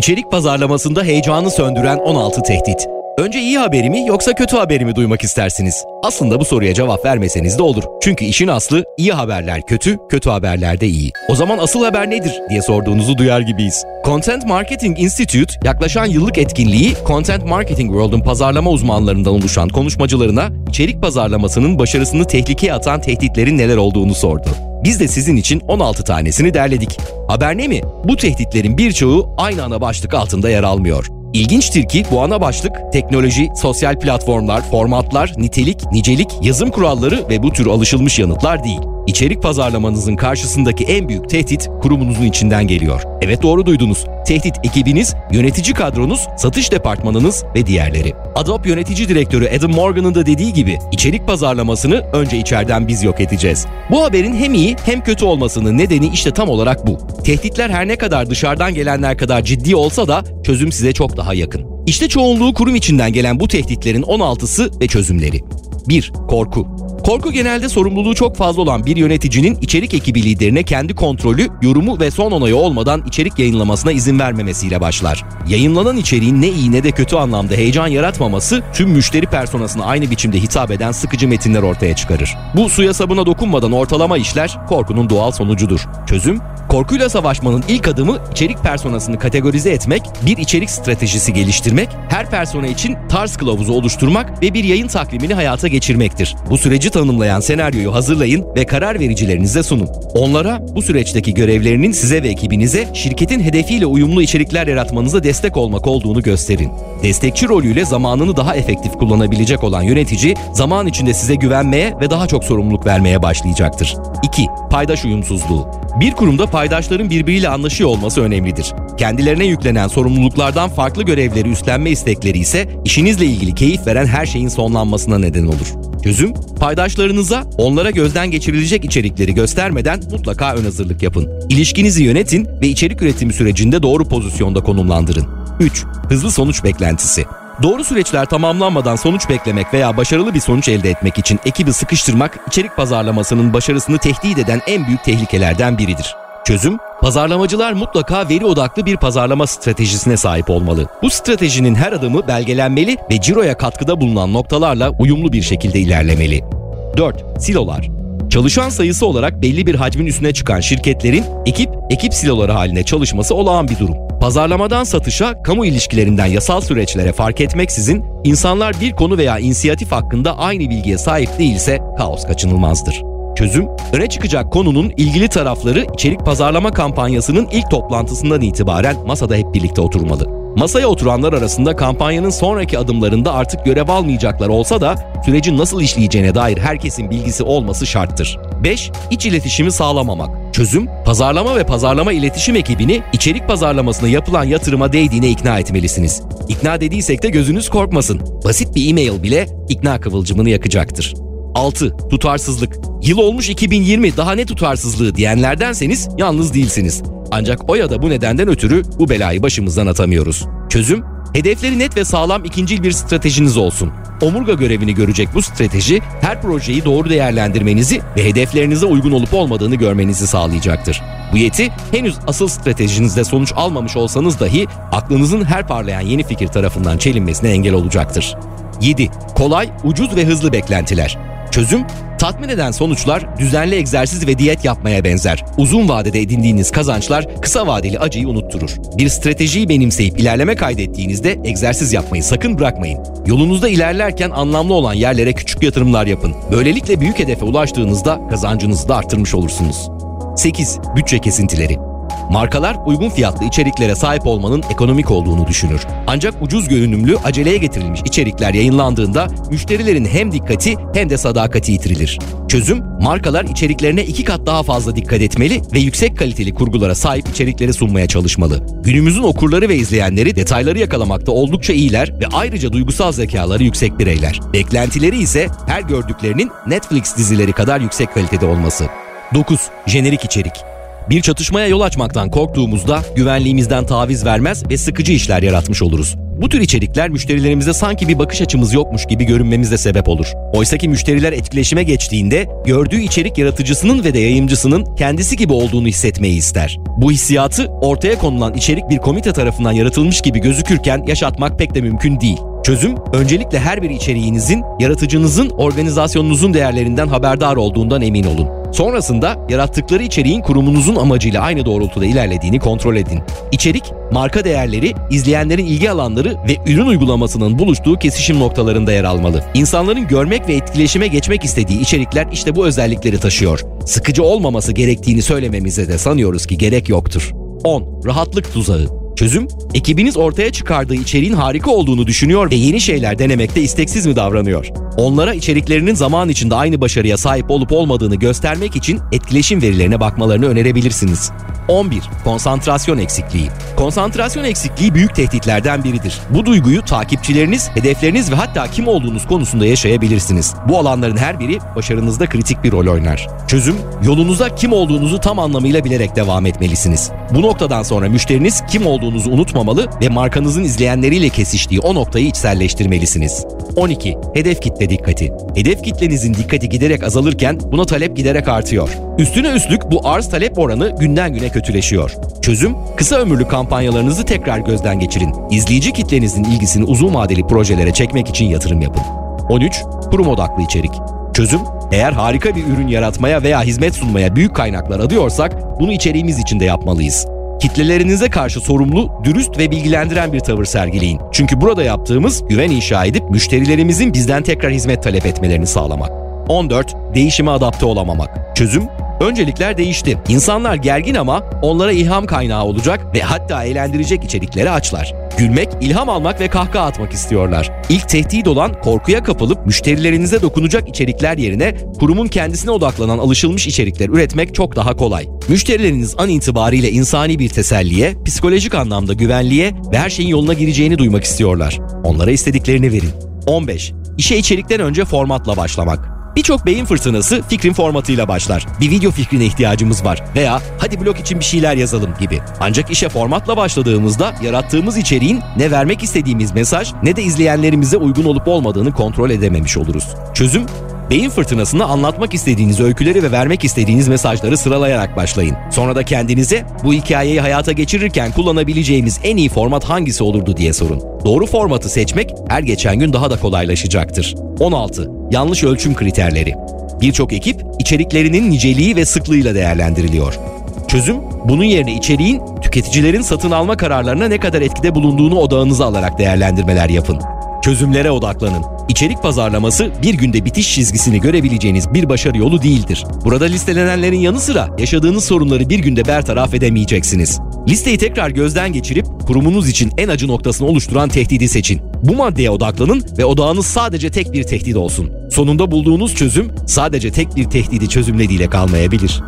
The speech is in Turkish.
İçerik pazarlamasında heyecanı söndüren 16 tehdit. Önce iyi haberi mi yoksa kötü haberi mi duymak istersiniz? Aslında bu soruya cevap vermeseniz de olur. Çünkü işin aslı iyi haberler kötü, kötü haberler de iyi. O zaman asıl haber nedir diye sorduğunuzu duyar gibiyiz. Content Marketing Institute yaklaşan yıllık etkinliği Content Marketing World'un pazarlama uzmanlarından oluşan konuşmacılarına içerik pazarlamasının başarısını tehlikeye atan tehditlerin neler olduğunu sordu. Biz de sizin için 16 tanesini derledik. Haber ne mi? Bu tehditlerin birçoğu aynı ana başlık altında yer almıyor. İlginçtir ki bu ana başlık teknoloji, sosyal platformlar, formatlar, nitelik, nicelik, yazım kuralları ve bu tür alışılmış yanıtlar değil. İçerik pazarlamanızın karşısındaki en büyük tehdit kurumunuzun içinden geliyor. Evet doğru duydunuz. Tehdit ekibiniz, yönetici kadronuz, satış departmanınız ve diğerleri. Adobe yönetici direktörü Adam Morgan'ın da dediği gibi içerik pazarlamasını önce içeriden biz yok edeceğiz. Bu haberin hem iyi hem kötü olmasının nedeni işte tam olarak bu. Tehditler her ne kadar dışarıdan gelenler kadar ciddi olsa da çözüm size çok daha yakın. İşte çoğunluğu kurum içinden gelen bu tehditlerin 16'sı ve çözümleri. 1. Korku. Korku genelde sorumluluğu çok fazla olan bir yöneticinin içerik ekibi liderine kendi kontrolü, yorumu ve son onayı olmadan içerik yayınlamasına izin vermemesiyle başlar. Yayınlanan içeriğin ne iyi ne de kötü anlamda heyecan yaratmaması tüm müşteri personasına aynı biçimde hitap eden sıkıcı metinler ortaya çıkarır. Bu suya sabuna dokunmadan ortalama işler korkunun doğal sonucudur. Çözüm, korkuyla savaşmanın ilk adımı içerik personasını kategorize etmek, bir içerik stratejisi geliştirmek, her persona için tarz kılavuzu oluşturmak ve bir yayın takvimini hayata geçirmektir. Bu süreci tanımlayan senaryoyu hazırlayın ve karar vericilerinize sunun. Onlara bu süreçteki görevlerinin size ve ekibinize şirketin hedefiyle uyumlu içerikler yaratmanıza destek olmak olduğunu gösterin. Destekçi rolüyle zamanını daha efektif kullanabilecek olan yönetici zaman içinde size güvenmeye ve daha çok sorumluluk vermeye başlayacaktır. 2. Paydaş uyumsuzluğu. Bir kurumda paydaşların birbiriyle anlaşıyor olması önemlidir. Kendilerine yüklenen sorumluluklardan farklı görevleri üstlenme istekleri ise işinizle ilgili keyif veren her şeyin sonlanmasına neden olur. Çözüm, paydaşlarınıza onlara gözden geçirilecek içerikleri göstermeden mutlaka ön hazırlık yapın. İlişkinizi yönetin ve içerik üretimi sürecinde doğru pozisyonda konumlandırın. 3. Hızlı sonuç beklentisi. Doğru süreçler tamamlanmadan sonuç beklemek veya başarılı bir sonuç elde etmek için ekibi sıkıştırmak içerik pazarlamasının başarısını tehdit eden en büyük tehlikelerden biridir. Çözüm, pazarlamacılar mutlaka veri odaklı bir pazarlama stratejisine sahip olmalı. Bu stratejinin her adımı belgelenmeli ve ciroya katkıda bulunan noktalarla uyumlu bir şekilde ilerlemeli. 4. Silolar Çalışan sayısı olarak belli bir hacmin üstüne çıkan şirketlerin ekip, ekip siloları haline çalışması olağan bir durum. Pazarlamadan satışa, kamu ilişkilerinden yasal süreçlere fark etmeksizin insanlar bir konu veya inisiyatif hakkında aynı bilgiye sahip değilse kaos kaçınılmazdır. Çözüm, öne çıkacak konunun ilgili tarafları içerik pazarlama kampanyasının ilk toplantısından itibaren masada hep birlikte oturmalı. Masaya oturanlar arasında kampanyanın sonraki adımlarında artık görev almayacaklar olsa da sürecin nasıl işleyeceğine dair herkesin bilgisi olması şarttır. 5. İç iletişimi sağlamamak. Çözüm, pazarlama ve pazarlama iletişim ekibini içerik pazarlamasına yapılan yatırıma değdiğine ikna etmelisiniz. İkna dediysek de gözünüz korkmasın. Basit bir e-mail bile ikna kıvılcımını yakacaktır. 6. Tutarsızlık. Yıl olmuş 2020 daha ne tutarsızlığı diyenlerdenseniz yalnız değilsiniz. Ancak o ya da bu nedenden ötürü bu belayı başımızdan atamıyoruz. Çözüm, hedefleri net ve sağlam ikincil bir stratejiniz olsun. Omurga görevini görecek bu strateji her projeyi doğru değerlendirmenizi ve hedeflerinize uygun olup olmadığını görmenizi sağlayacaktır. Bu yeti henüz asıl stratejinizde sonuç almamış olsanız dahi aklınızın her parlayan yeni fikir tarafından çelinmesine engel olacaktır. 7. Kolay, ucuz ve hızlı beklentiler. Çözüm, tatmin eden sonuçlar düzenli egzersiz ve diyet yapmaya benzer. Uzun vadede edindiğiniz kazançlar kısa vadeli acıyı unutturur. Bir stratejiyi benimseyip ilerleme kaydettiğinizde egzersiz yapmayı sakın bırakmayın. Yolunuzda ilerlerken anlamlı olan yerlere küçük yatırımlar yapın. Böylelikle büyük hedefe ulaştığınızda kazancınızı da arttırmış olursunuz. 8. Bütçe kesintileri Markalar uygun fiyatlı içeriklere sahip olmanın ekonomik olduğunu düşünür. Ancak ucuz görünümlü, aceleye getirilmiş içerikler yayınlandığında müşterilerin hem dikkati hem de sadakati yitirilir. Çözüm, markalar içeriklerine iki kat daha fazla dikkat etmeli ve yüksek kaliteli kurgulara sahip içerikleri sunmaya çalışmalı. Günümüzün okurları ve izleyenleri detayları yakalamakta oldukça iyiler ve ayrıca duygusal zekaları yüksek bireyler. Beklentileri ise her gördüklerinin Netflix dizileri kadar yüksek kalitede olması. 9. Jenerik içerik Bir çatışmaya yol açmaktan korktuğumuzda güvenliğimizden taviz vermez ve sıkıcı işler yaratmış oluruz. Bu tür içerikler müşterilerimize sanki bir bakış açımız yokmuş gibi görünmemize sebep olur. Oysaki müşteriler etkileşime geçtiğinde gördüğü içerik yaratıcısının ve de yayımcısının kendisi gibi olduğunu hissetmeyi ister. Bu hissiyatı ortaya konulan içerik bir komite tarafından yaratılmış gibi gözükürken yaşatmak pek de mümkün değil. Çözüm, öncelikle her bir içeriğinizin, yaratıcınızın, organizasyonunuzun değerlerinden haberdar olduğundan emin olun. Sonrasında yarattıkları içeriğin kurumunuzun amacıyla aynı doğrultuda ilerlediğini kontrol edin. İçerik, marka değerleri, izleyenlerin ilgi alanları ve ürün uygulamasının buluştuğu kesişim noktalarında yer almalı. İnsanların görmek ve etkileşime geçmek istediği içerikler işte bu özellikleri taşıyor. Sıkıcı olmaması gerektiğini söylememize de sanıyoruz ki gerek yoktur. 10. Rahatlık tuzağı Çözüm, ekibiniz ortaya çıkardığı içeriğin harika olduğunu düşünüyor ve yeni şeyler denemekte isteksiz mi davranıyor? Onlara içeriklerinin zaman içinde aynı başarıya sahip olup olmadığını göstermek için etkileşim verilerine bakmalarını önerebilirsiniz. 11. Konsantrasyon eksikliği. Konsantrasyon eksikliği büyük tehditlerden biridir. Bu duyguyu takipçileriniz, hedefleriniz ve hatta kim olduğunuz konusunda yaşayabilirsiniz. Bu alanların her biri başarınızda kritik bir rol oynar. Çözüm, yolunuza kim olduğunuzu tam anlamıyla bilerek devam etmelisiniz. Bu noktadan sonra müşteriniz kim olduğunuzu unutmamalı ve markanızın izleyenleriyle kesiştiği o noktayı içselleştirmelisiniz. 12. Hedef kitle dikkati. Hedef kitlenizin dikkati giderek azalırken buna talep giderek artıyor. Üstüne üstlük bu arz talep oranı günden güne kötüleşiyor. Çözüm, kısa ömürlü kampanyalarınızı tekrar gözden geçirin. İzleyici kitlenizin ilgisini uzun vadeli projelere çekmek için yatırım yapın. 13. Kurum odaklı içerik. Çözüm, eğer harika bir ürün yaratmaya veya hizmet sunmaya büyük kaynaklar adıyorsak bunu içeriğimiz içinde yapmalıyız. Kitlelerinize karşı sorumlu, dürüst ve bilgilendiren bir tavır sergileyin. Çünkü burada yaptığımız güven inşa edip müşterilerimizin bizden tekrar hizmet talep etmelerini sağlamak. 14. Değişime adapte olamamak. Çözüm Öncelikler değişti. İnsanlar gergin ama onlara ilham kaynağı olacak ve hatta eğlendirecek içerikleri açlar. Gülmek, ilham almak ve kahkaha atmak istiyorlar. İlk tehdit olan korkuya kapılıp müşterilerinize dokunacak içerikler yerine kurumun kendisine odaklanan alışılmış içerikler üretmek çok daha kolay. Müşterileriniz an itibariyle insani bir teselliye, psikolojik anlamda güvenliğe ve her şeyin yoluna gireceğini duymak istiyorlar. Onlara istediklerini verin. 15. İşe içerikten önce formatla başlamak. Birçok beyin fırtınası fikrin formatıyla başlar. Bir video fikrine ihtiyacımız var veya hadi blog için bir şeyler yazalım gibi. Ancak işe formatla başladığımızda yarattığımız içeriğin ne vermek istediğimiz mesaj ne de izleyenlerimize uygun olup olmadığını kontrol edememiş oluruz. Çözüm Beyin fırtınasında anlatmak istediğiniz öyküleri ve vermek istediğiniz mesajları sıralayarak başlayın. Sonra da kendinize bu hikayeyi hayata geçirirken kullanabileceğimiz en iyi format hangisi olurdu diye sorun. Doğru formatı seçmek her geçen gün daha da kolaylaşacaktır. 16. Yanlış ölçüm kriterleri. Birçok ekip içeriklerinin niceliği ve sıklığıyla değerlendiriliyor. Çözüm, bunun yerine içeriğin tüketicilerin satın alma kararlarına ne kadar etkide bulunduğunu odağınıza alarak değerlendirmeler yapın. Çözümlere odaklanın. İçerik pazarlaması bir günde bitiş çizgisini görebileceğiniz bir başarı yolu değildir. Burada listelenenlerin yanı sıra yaşadığınız sorunları bir günde bertaraf edemeyeceksiniz. Listeyi tekrar gözden geçirip kurumunuz için en acı noktasını oluşturan tehdidi seçin. Bu maddeye odaklanın ve odağınız sadece tek bir tehdit olsun. Sonunda bulduğunuz çözüm sadece tek bir tehdidi çözümlediğiyle kalmayabilir.